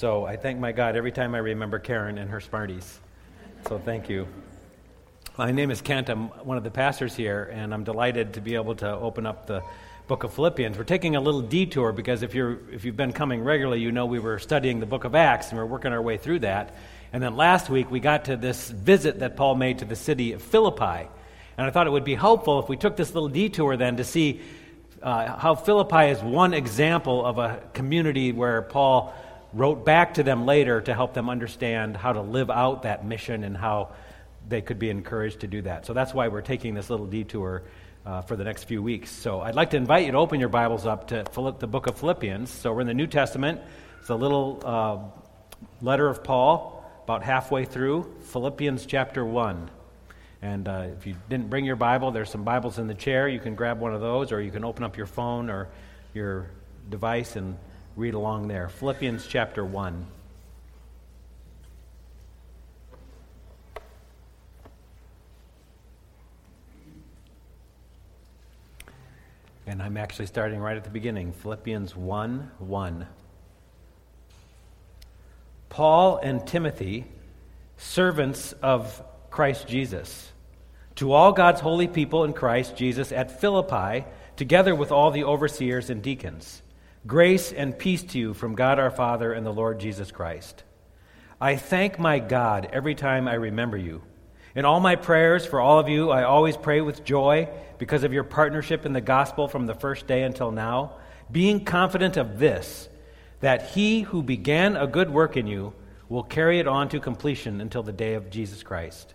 So I thank my God every time I remember Karen and her Smarties. So thank you. My name is Kent. I'm one of the pastors here, and I'm delighted to be able to open up the book of Philippians. We're taking a little detour because if, you're, if you've been coming regularly, you know we were studying the book of Acts, and we're working our way through that. And then last week, we got to this visit that Paul made to the city of Philippi. And I thought it would be helpful if we took this little detour then to see uh, how Philippi is one example of a community where Paul wrote back to them later to help them understand how to live out that mission and how they could be encouraged to do that. So that's why we're taking this little detour uh, for the next few weeks. So I'd like to invite you to open your Bibles up to Philipp, the book of Philippians. So we're in the New Testament. It's a little uh, letter of Paul, about halfway through, Philippians chapter 1. And uh, if you didn't bring your Bible, there's some Bibles in the chair. You can grab one of those, or you can open up your phone or your device and read along there. Philippians chapter 1. And I'm actually starting right at the beginning Philippians 1 1. Paul and Timothy, servants of Christ Jesus. To all God's holy people in Christ Jesus at Philippi, together with all the overseers and deacons, grace and peace to you from God our Father and the Lord Jesus Christ. I thank my God every time I remember you. In all my prayers for all of you, I always pray with joy because of your partnership in the gospel from the first day until now, being confident of this, that he who began a good work in you will carry it on to completion until the day of Jesus Christ.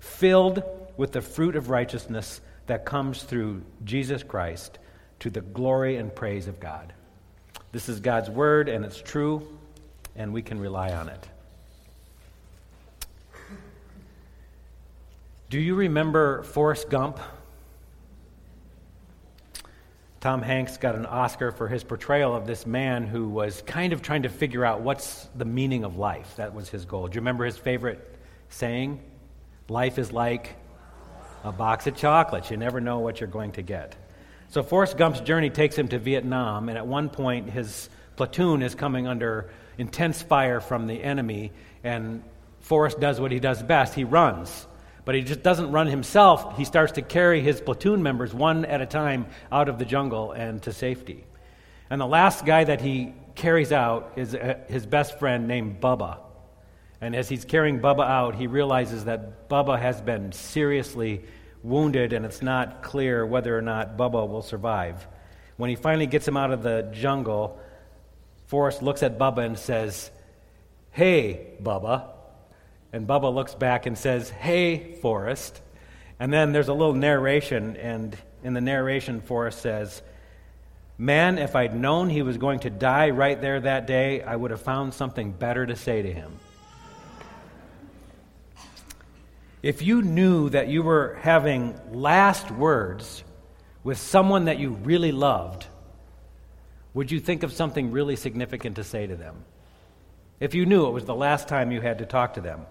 filled with the fruit of righteousness that comes through Jesus Christ to the glory and praise of God. This is God's word, and it's true, and we can rely on it. Do you remember Forrest Gump? Tom Hanks got an Oscar for his portrayal of this man who was kind of trying to figure out what's the meaning of life. That was his goal. Do you remember his favorite saying? Life is like a box of chocolates. You never know what you're going to get. So Forrest Gump's journey takes him to Vietnam, and at one point, his platoon is coming under intense fire from the enemy, and Forrest does what he does best he runs. But he just doesn't run himself. He starts to carry his platoon members one at a time out of the jungle and to safety. And the last guy that he carries out is uh, his best friend named Bubba. And as he's carrying Bubba out, he realizes that Bubba has been seriously wounded, and it's not clear whether or not Bubba will survive. When he finally gets him out of the jungle, Forrest looks at Bubba and says, Hey, Bubba. And Bubba looks back and says, Hey, Forrest. And then there's a little narration, and in the narration, Forrest says, Man, if I'd known he was going to die right there that day, I would have found something better to say to him. If you knew that you were having last words with someone that you really loved, would you think of something really significant to say to them? If you knew it was the last time you had to talk to them.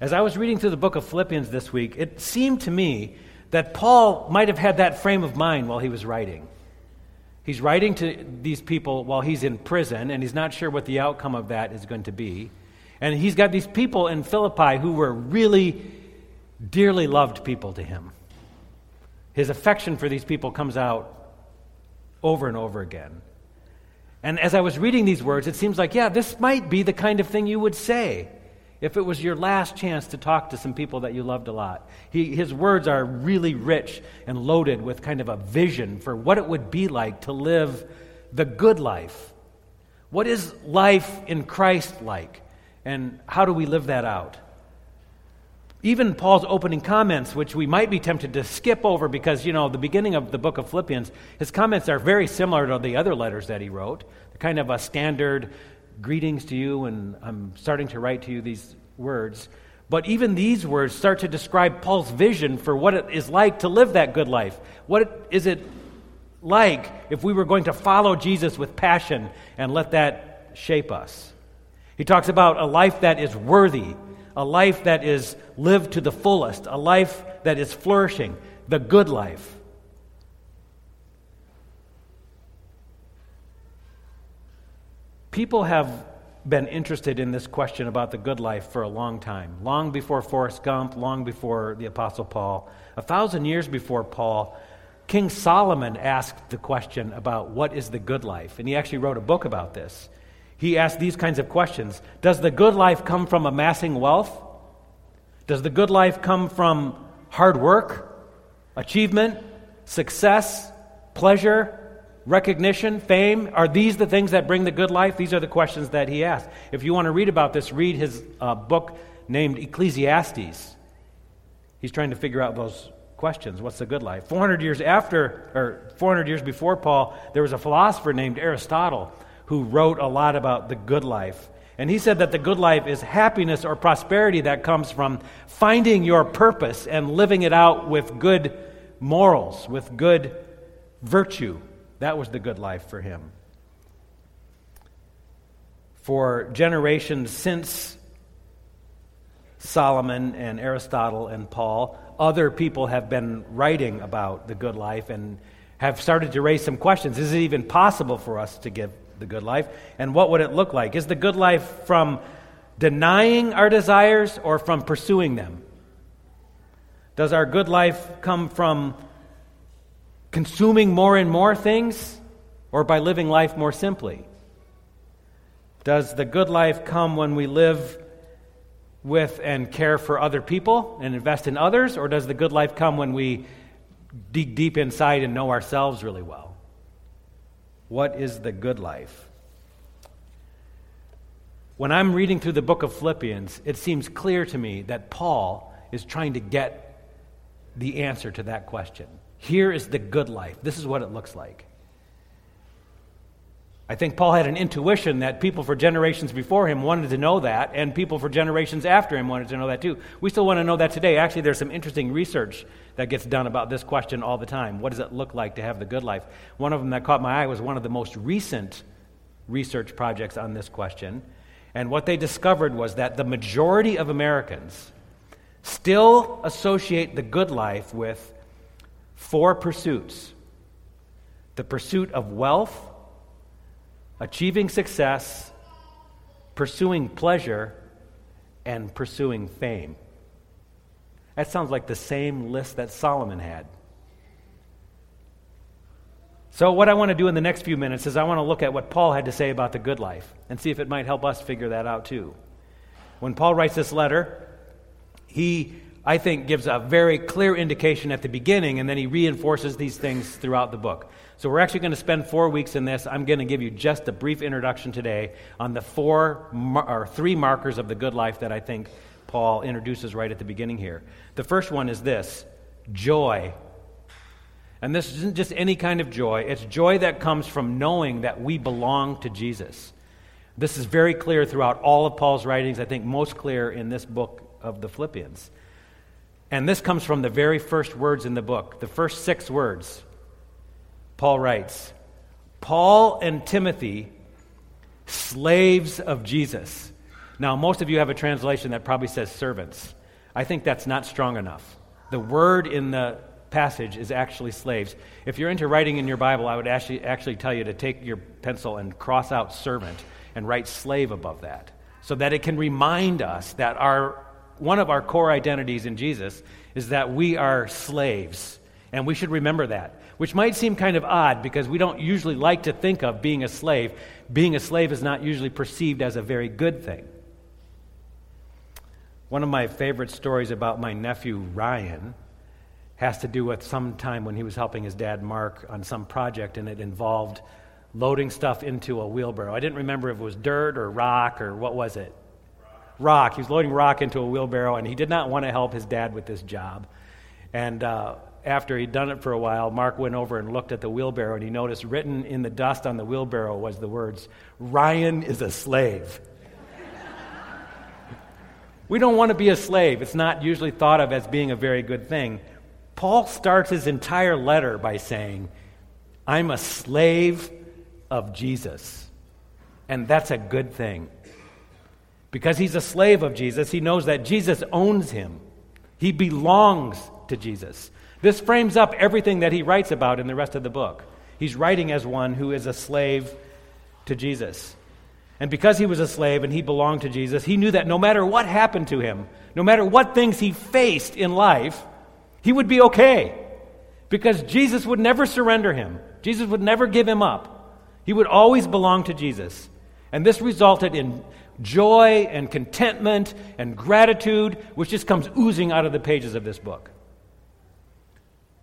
As I was reading through the book of Philippians this week, it seemed to me that Paul might have had that frame of mind while he was writing. He's writing to these people while he's in prison, and he's not sure what the outcome of that is going to be. And he's got these people in Philippi who were really dearly loved people to him. His affection for these people comes out over and over again. And as I was reading these words, it seems like, yeah, this might be the kind of thing you would say if it was your last chance to talk to some people that you loved a lot. He, his words are really rich and loaded with kind of a vision for what it would be like to live the good life. What is life in Christ like? And how do we live that out? Even Paul's opening comments, which we might be tempted to skip over because, you know, the beginning of the book of Philippians, his comments are very similar to the other letters that he wrote. They're kind of a standard greetings to you, and I'm starting to write to you these words. But even these words start to describe Paul's vision for what it is like to live that good life. What is it like if we were going to follow Jesus with passion and let that shape us? He talks about a life that is worthy, a life that is lived to the fullest, a life that is flourishing, the good life. People have been interested in this question about the good life for a long time, long before Forrest Gump, long before the Apostle Paul. A thousand years before Paul, King Solomon asked the question about what is the good life, and he actually wrote a book about this. He asked these kinds of questions Does the good life come from amassing wealth? Does the good life come from hard work, achievement, success, pleasure, recognition, fame? Are these the things that bring the good life? These are the questions that he asked. If you want to read about this, read his uh, book named Ecclesiastes. He's trying to figure out those questions. What's the good life? 400 years after, or 400 years before Paul, there was a philosopher named Aristotle who wrote a lot about the good life. And he said that the good life is happiness or prosperity that comes from finding your purpose and living it out with good morals, with good virtue. That was the good life for him. For generations since Solomon and Aristotle and Paul, other people have been writing about the good life and have started to raise some questions. Is it even possible for us to give the good life? And what would it look like? Is the good life from denying our desires or from pursuing them? Does our good life come from consuming more and more things or by living life more simply? Does the good life come when we live with and care for other people and invest in others, or does the good life come when we dig deep inside and know ourselves really well? What is the good life? When I'm reading through the book of Philippians, it seems clear to me that Paul is trying to get the answer to that question. Here is the good life. This is what it looks like. I think Paul had an intuition that people for generations before him wanted to know that, and people for generations after him wanted to know that too. We still want to know that today. Actually, there's some interesting research that gets done about this question all the time. What does it look like to have the good life? One of them that caught my eye was one of the most recent research projects on this question. And what they discovered was that the majority of Americans still associate the good life with four pursuits the pursuit of wealth, achieving success, pursuing pleasure, and pursuing fame. That sounds like the same list that Solomon had. So, what I want to do in the next few minutes is I want to look at what Paul had to say about the good life and see if it might help us figure that out too. When Paul writes this letter, he I think, gives a very clear indication at the beginning, and then he reinforces these things throughout the book. So we're actually going to spend four weeks in this. I'm going to give you just a brief introduction today on the four or three markers of the good life that I think Paul introduces right at the beginning here. The first one is this joy. And this isn't just any kind of joy, it's joy that comes from knowing that we belong to Jesus. This is very clear throughout all of Paul's writings, I think most clear in this book of the Philippians. And this comes from the very first words in the book, the first six words. Paul writes Paul and Timothy, slaves of Jesus. Now, most of you have a translation that probably says servants. I think that's not strong enough. The word in the passage is actually slaves. If you're into writing in your Bible, I would actually, actually tell you to take your pencil and cross out servant and write slave above that so that it can remind us that our one of our core identities in Jesus is that we are slaves. And we should remember that, which might seem kind of odd because we don't usually like to think of being a slave. Being a slave is not usually perceived as a very good thing. One of my favorite stories about my nephew Ryan has to do with some time when he was helping his dad Mark on some project, and it involved loading stuff into a wheelbarrow. I didn't remember if it was dirt or rock or what was it rock. He was loading rock into a wheelbarrow, and he did not want to help his dad with this job. And uh, after he'd done it for a while, Mark went over and looked at the wheelbarrow and he noticed written in the dust on the wheelbarrow was the words, Ryan is a slave. we don't want to be a slave. It's not usually thought of as being a very good thing. Paul starts his entire letter by saying, I'm a slave of Jesus. And that's a good thing. Because he's a slave of Jesus, he knows that Jesus owns him. He belongs to Jesus. This frames up everything that he writes about in the rest of the book. He's writing as one who is a slave to Jesus. And because he was a slave and he belonged to Jesus, he knew that no matter what happened to him, no matter what things he faced in life, he would be okay. Because Jesus would never surrender him, Jesus would never give him up. He would always belong to Jesus. And this resulted in joy and contentment and gratitude, which just comes oozing out of the pages of this book.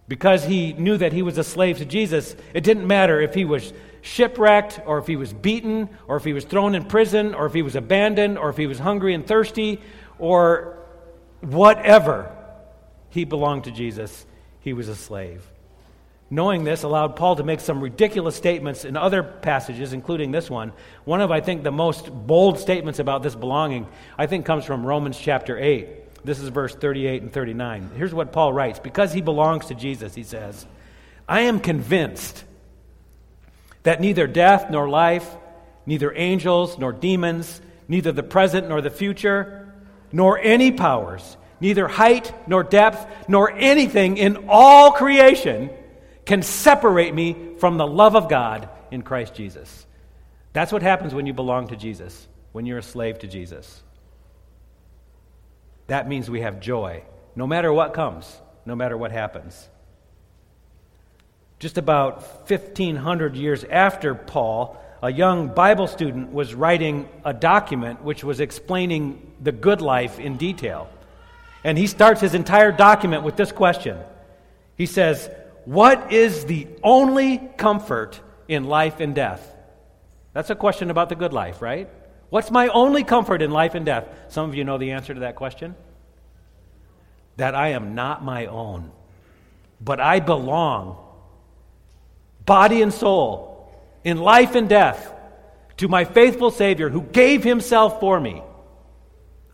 Because he knew that he was a slave to Jesus, it didn't matter if he was shipwrecked, or if he was beaten, or if he was thrown in prison, or if he was abandoned, or if he was hungry and thirsty, or whatever. He belonged to Jesus. He was a slave. Knowing this allowed Paul to make some ridiculous statements in other passages, including this one. One of, I think, the most bold statements about this belonging, I think, comes from Romans chapter 8. This is verse 38 and 39. Here's what Paul writes Because he belongs to Jesus, he says, I am convinced that neither death nor life, neither angels nor demons, neither the present nor the future, nor any powers, neither height nor depth, nor anything in all creation can separate me from the love of God in Christ Jesus. That's what happens when you belong to Jesus, when you're a slave to Jesus. That means we have joy, no matter what comes, no matter what happens. Just about 1,500 years after Paul, a young Bible student was writing a document which was explaining the good life in detail. And he starts his entire document with this question. He says, what is the only comfort in life and death? That's a question about the good life, right? What's my only comfort in life and death? Some of you know the answer to that question. That I am not my own, but I belong, body and soul, in life and death, to my faithful Savior who gave himself for me.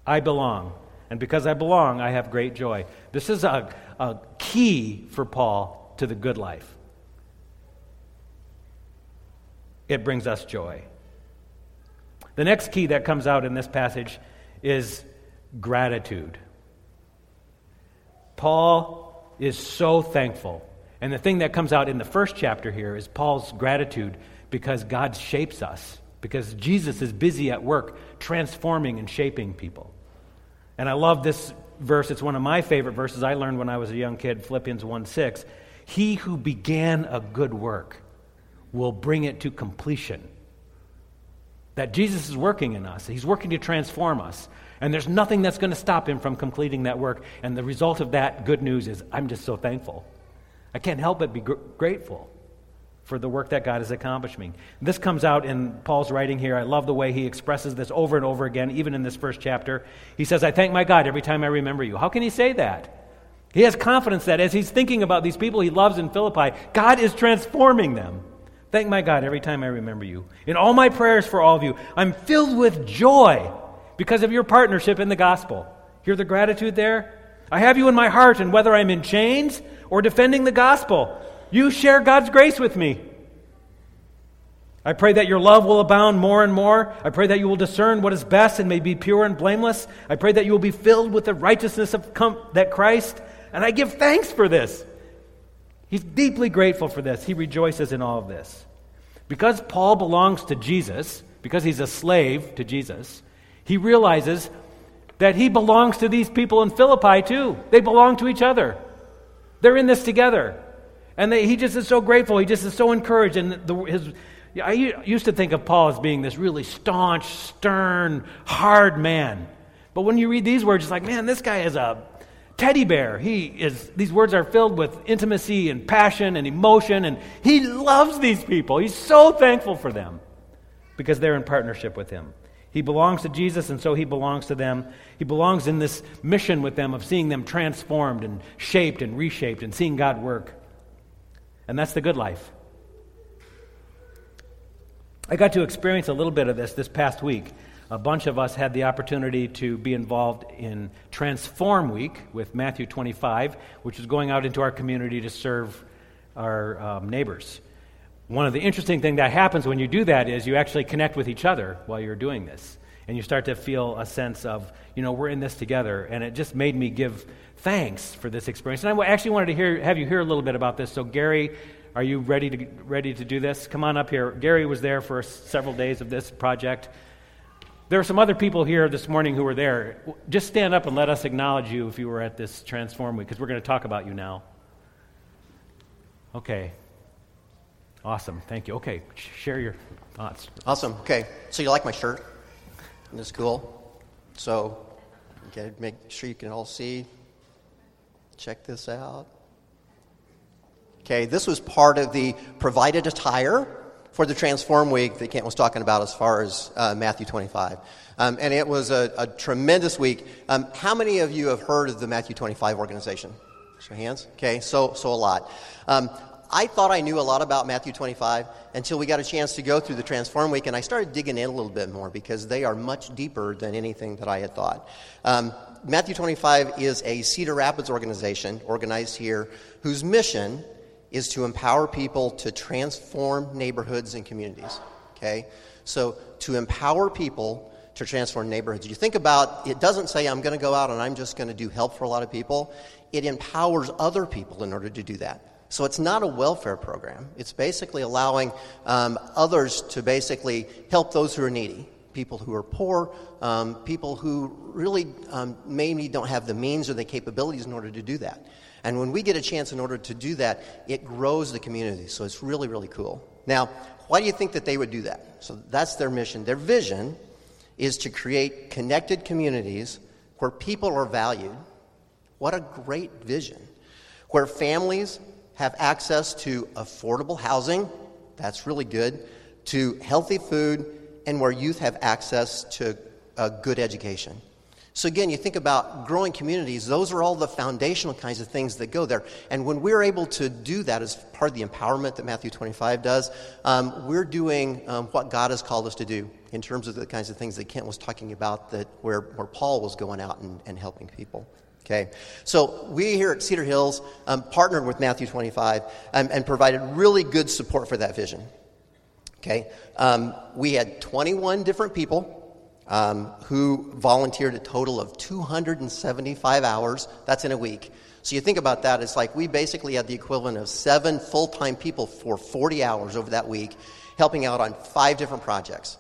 I belong. And because I belong, I have great joy. This is a, a key for Paul to the good life. It brings us joy. The next key that comes out in this passage is gratitude. Paul is so thankful. And the thing that comes out in the first chapter here is Paul's gratitude because God shapes us, because Jesus is busy at work transforming and shaping people. And I love this verse. It's one of my favorite verses I learned when I was a young kid, Philippians 1 6. He who began a good work will bring it to completion. That Jesus is working in us, He's working to transform us. And there's nothing that's going to stop Him from completing that work. And the result of that good news is I'm just so thankful. I can't help but be gr- grateful for the work that God is accomplishing. This comes out in Paul's writing here. I love the way he expresses this over and over again, even in this first chapter. He says, I thank my God every time I remember you. How can he say that? He has confidence that as he's thinking about these people he loves in Philippi, God is transforming them. Thank my God every time I remember you. In all my prayers for all of you, I'm filled with joy because of your partnership in the gospel. Hear the gratitude there? I have you in my heart, and whether I'm in chains or defending the gospel, you share God's grace with me. I pray that your love will abound more and more. I pray that you will discern what is best and may be pure and blameless. I pray that you will be filled with the righteousness of com- that Christ and I give thanks for this. He's deeply grateful for this. He rejoices in all of this. Because Paul belongs to Jesus, because he's a slave to Jesus, he realizes that he belongs to these people in Philippi too. They belong to each other. They're in this together. And they, he just is so grateful. He just is so encouraged. And the, his, I used to think of Paul as being this really staunch, stern, hard man. But when you read these words, it's like, man, this guy is a teddy bear. He is, these words are filled with intimacy and passion and emotion, and he loves these people. He's so thankful for them because they're in partnership with him. He belongs to Jesus, and so he belongs to them. He belongs in this mission with them of seeing them transformed and shaped and reshaped and seeing God work. And that's the good life. I got to experience a little bit of this this past week. A bunch of us had the opportunity to be involved in Transform Week with Matthew 25, which is going out into our community to serve our um, neighbors. One of the interesting things that happens when you do that is you actually connect with each other while you're doing this. And you start to feel a sense of, you know, we're in this together. And it just made me give thanks for this experience. And I actually wanted to hear, have you hear a little bit about this. So, Gary are you ready to, ready to do this? Come on up here. Gary was there for several days of this project. There are some other people here this morning who were there. Just stand up and let us acknowledge you if you were at this Transform Week, because we're going to talk about you now. Okay. Awesome. Thank you. Okay. Share your thoughts. Awesome. Okay. So you like my shirt? Isn't this cool? So, okay, make sure you can all see. Check this out. Okay, this was part of the provided attire for the Transform Week that Kent was talking about as far as uh, Matthew 25. Um, and it was a, a tremendous week. Um, how many of you have heard of the Matthew 25 organization? Show hands. Okay, so, so a lot. Um, I thought I knew a lot about Matthew 25 until we got a chance to go through the Transform Week, and I started digging in a little bit more because they are much deeper than anything that I had thought. Um, Matthew 25 is a Cedar Rapids organization organized here whose mission is to empower people to transform neighborhoods and communities. Okay? So, to empower people to transform neighborhoods. You think about it doesn't say I'm going to go out and I'm just going to do help for a lot of people. It empowers other people in order to do that. So it's not a welfare program. It's basically allowing um, others to basically help those who are needy, people who are poor, um, people who really um, maybe don't have the means or the capabilities in order to do that. And when we get a chance in order to do that, it grows the community. So it's really, really cool. Now, why do you think that they would do that? So that's their mission. Their vision is to create connected communities where people are valued. What a great vision. Where families have access to affordable housing, that's really good, to healthy food, and where youth have access to a good education. So, again, you think about growing communities, those are all the foundational kinds of things that go there. And when we're able to do that as part of the empowerment that Matthew 25 does, um, we're doing um, what God has called us to do in terms of the kinds of things that Kent was talking about, that where, where Paul was going out and, and helping people. Okay, so we here at Cedar Hills um, partnered with Matthew 25 um, and provided really good support for that vision. Okay, um, we had 21 different people um, who volunteered a total of 275 hours. That's in a week. So you think about that, it's like we basically had the equivalent of seven full time people for 40 hours over that week, helping out on five different projects.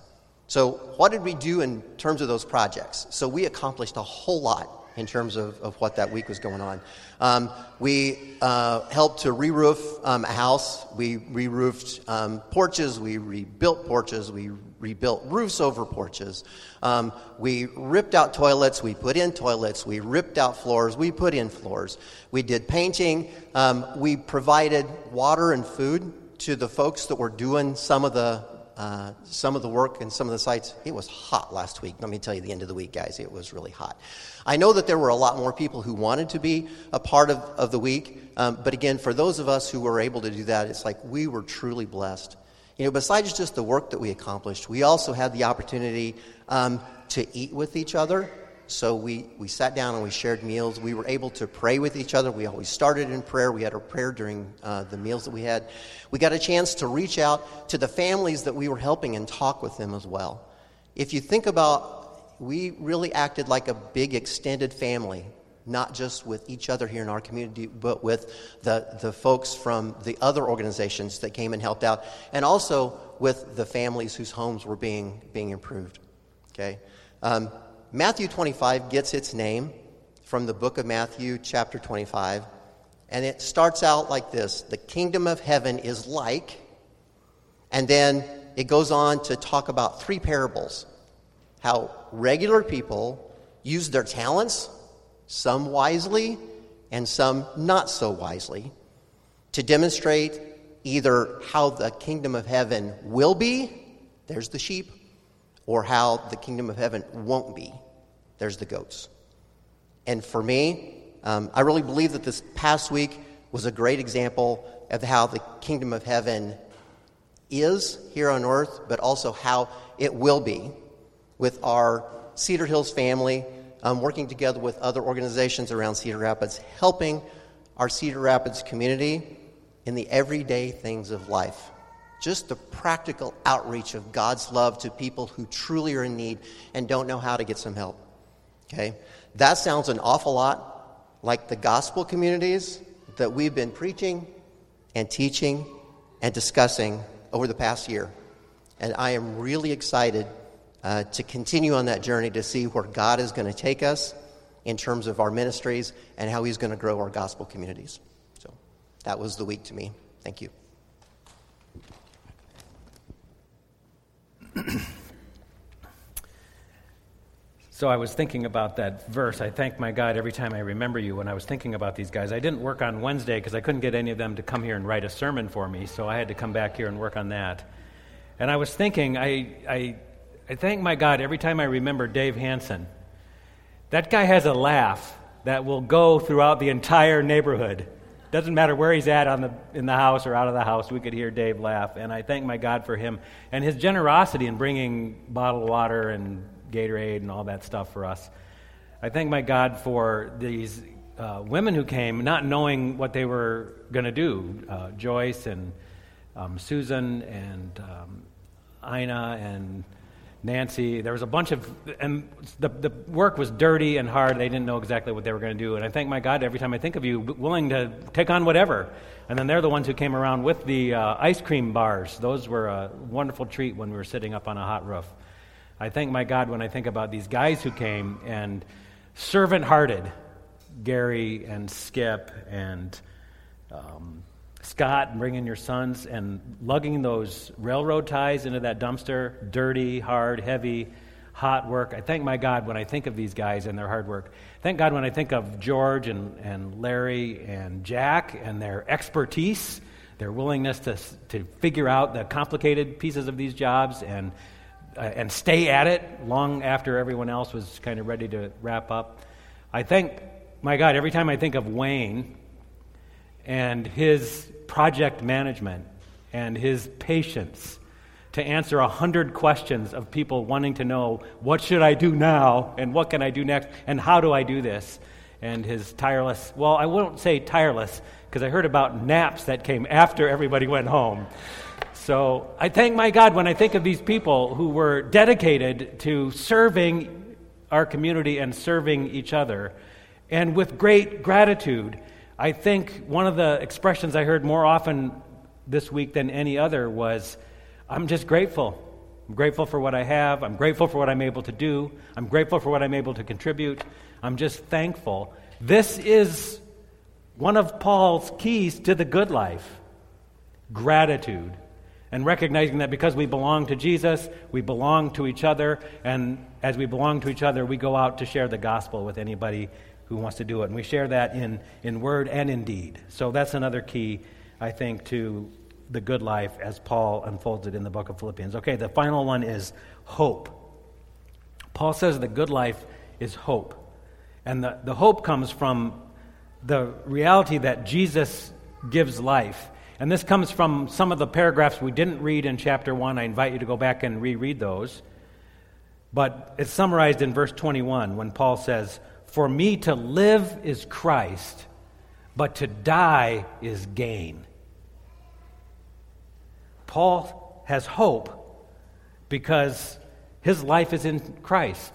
So, what did we do in terms of those projects? So, we accomplished a whole lot in terms of, of what that week was going on. Um, we uh, helped to re roof um, a house. We re roofed um, porches. We rebuilt porches. We rebuilt roofs over porches. Um, we ripped out toilets. We put in toilets. We ripped out floors. We put in floors. We did painting. Um, we provided water and food to the folks that were doing some of the uh, some of the work and some of the sites. It was hot last week. Let me tell you, the end of the week, guys, it was really hot. I know that there were a lot more people who wanted to be a part of, of the week, um, but again, for those of us who were able to do that, it's like we were truly blessed. You know, besides just the work that we accomplished, we also had the opportunity um, to eat with each other so we, we sat down and we shared meals. We were able to pray with each other. We always started in prayer. We had our prayer during uh, the meals that we had. We got a chance to reach out to the families that we were helping and talk with them as well. If you think about, we really acted like a big extended family, not just with each other here in our community, but with the, the folks from the other organizations that came and helped out, and also with the families whose homes were being, being improved. Okay? Um, Matthew 25 gets its name from the book of Matthew, chapter 25, and it starts out like this The kingdom of heaven is like, and then it goes on to talk about three parables how regular people use their talents, some wisely and some not so wisely, to demonstrate either how the kingdom of heaven will be, there's the sheep, or how the kingdom of heaven won't be. There's the goats. And for me, um, I really believe that this past week was a great example of how the kingdom of heaven is here on earth, but also how it will be with our Cedar Hills family, um, working together with other organizations around Cedar Rapids, helping our Cedar Rapids community in the everyday things of life. Just the practical outreach of God's love to people who truly are in need and don't know how to get some help. Okay? That sounds an awful lot like the gospel communities that we've been preaching and teaching and discussing over the past year. And I am really excited uh, to continue on that journey to see where God is going to take us in terms of our ministries and how He's going to grow our gospel communities. So that was the week to me. Thank you. So I was thinking about that verse. I thank my God every time I remember you when I was thinking about these guys. I didn't work on Wednesday because I couldn't get any of them to come here and write a sermon for me, so I had to come back here and work on that. And I was thinking, I, I, I thank my God every time I remember Dave Hanson. That guy has a laugh that will go throughout the entire neighborhood. Doesn't matter where he's at on the, in the house or out of the house, we could hear Dave laugh. And I thank my God for him and his generosity in bringing bottled water and Gatorade and all that stuff for us. I thank my God for these uh, women who came not knowing what they were going to do uh, Joyce and um, Susan and um, Ina and Nancy. There was a bunch of, and the, the work was dirty and hard. They didn't know exactly what they were going to do. And I thank my God every time I think of you, willing to take on whatever. And then they're the ones who came around with the uh, ice cream bars. Those were a wonderful treat when we were sitting up on a hot roof. I thank my God when I think about these guys who came and servant hearted Gary and Skip and um, Scott, bringing your sons and lugging those railroad ties into that dumpster, dirty, hard, heavy, hot work. I thank my God when I think of these guys and their hard work. Thank God when I think of George and, and Larry and Jack and their expertise, their willingness to, to figure out the complicated pieces of these jobs and uh, and stay at it long after everyone else was kind of ready to wrap up. I thank my God every time I think of Wayne and his project management and his patience to answer a hundred questions of people wanting to know what should I do now? And what can I do next? And how do I do this? And his tireless well I won't say tireless because I heard about naps that came after everybody went home. So I thank my God when I think of these people who were dedicated to serving our community and serving each other. And with great gratitude, I think one of the expressions I heard more often this week than any other was I'm just grateful. I'm grateful for what I have. I'm grateful for what I'm able to do. I'm grateful for what I'm able to contribute. I'm just thankful. This is one of Paul's keys to the good life gratitude and recognizing that because we belong to Jesus, we belong to each other, and as we belong to each other, we go out to share the gospel with anybody who wants to do it. And we share that in, in word and in deed. So that's another key, I think, to the good life as Paul unfolds it in the book of Philippians. Okay, the final one is hope. Paul says the good life is hope. And the, the hope comes from the reality that Jesus gives life and this comes from some of the paragraphs we didn't read in chapter 1. I invite you to go back and reread those. But it's summarized in verse 21 when Paul says, For me to live is Christ, but to die is gain. Paul has hope because his life is in Christ.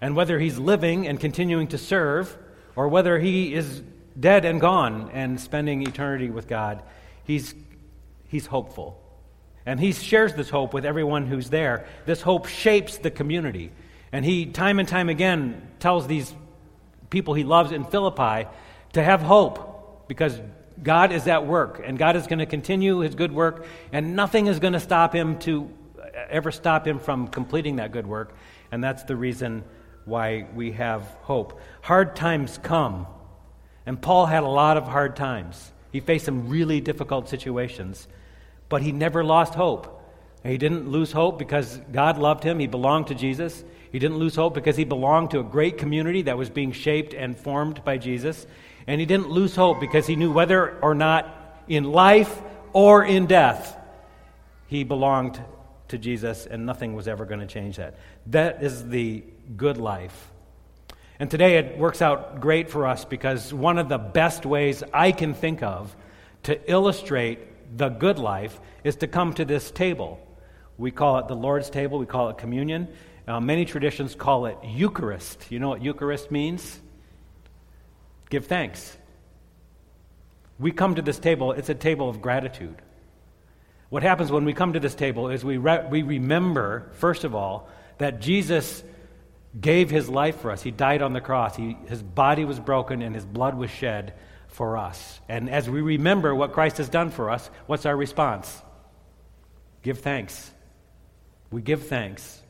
And whether he's living and continuing to serve, or whether he is dead and gone and spending eternity with God, he's, he's hopeful. And he shares this hope with everyone who's there. This hope shapes the community. And he, time and time again, tells these people he loves in Philippi to have hope because God is at work and God is going to continue his good work, and nothing is going to stop him to uh, ever stop him from completing that good work. And that's the reason why we have hope. Hard times come, and Paul had a lot of hard times. He faced some really difficult situations, but he never lost hope. He didn't lose hope because God loved him. He belonged to Jesus. He didn't lose hope because he belonged to a great community that was being shaped and formed by Jesus. And he didn't lose hope because he knew whether or not in life or in death he belonged to Jesus and nothing was ever going to change that. That is the good life. And today it works out great for us because one of the best ways I can think of to illustrate the good life is to come to this table. We call it the Lord's table, we call it communion. Uh, many traditions call it Eucharist. You know what Eucharist means? Give thanks. We come to this table, it's a table of gratitude. What happens when we come to this table is we, re- we remember, first of all, that Jesus gave his life for us. He died on the cross. He, his body was broken and his blood was shed for us. And as we remember what Christ has done for us, what's our response? Give thanks. We give thanks.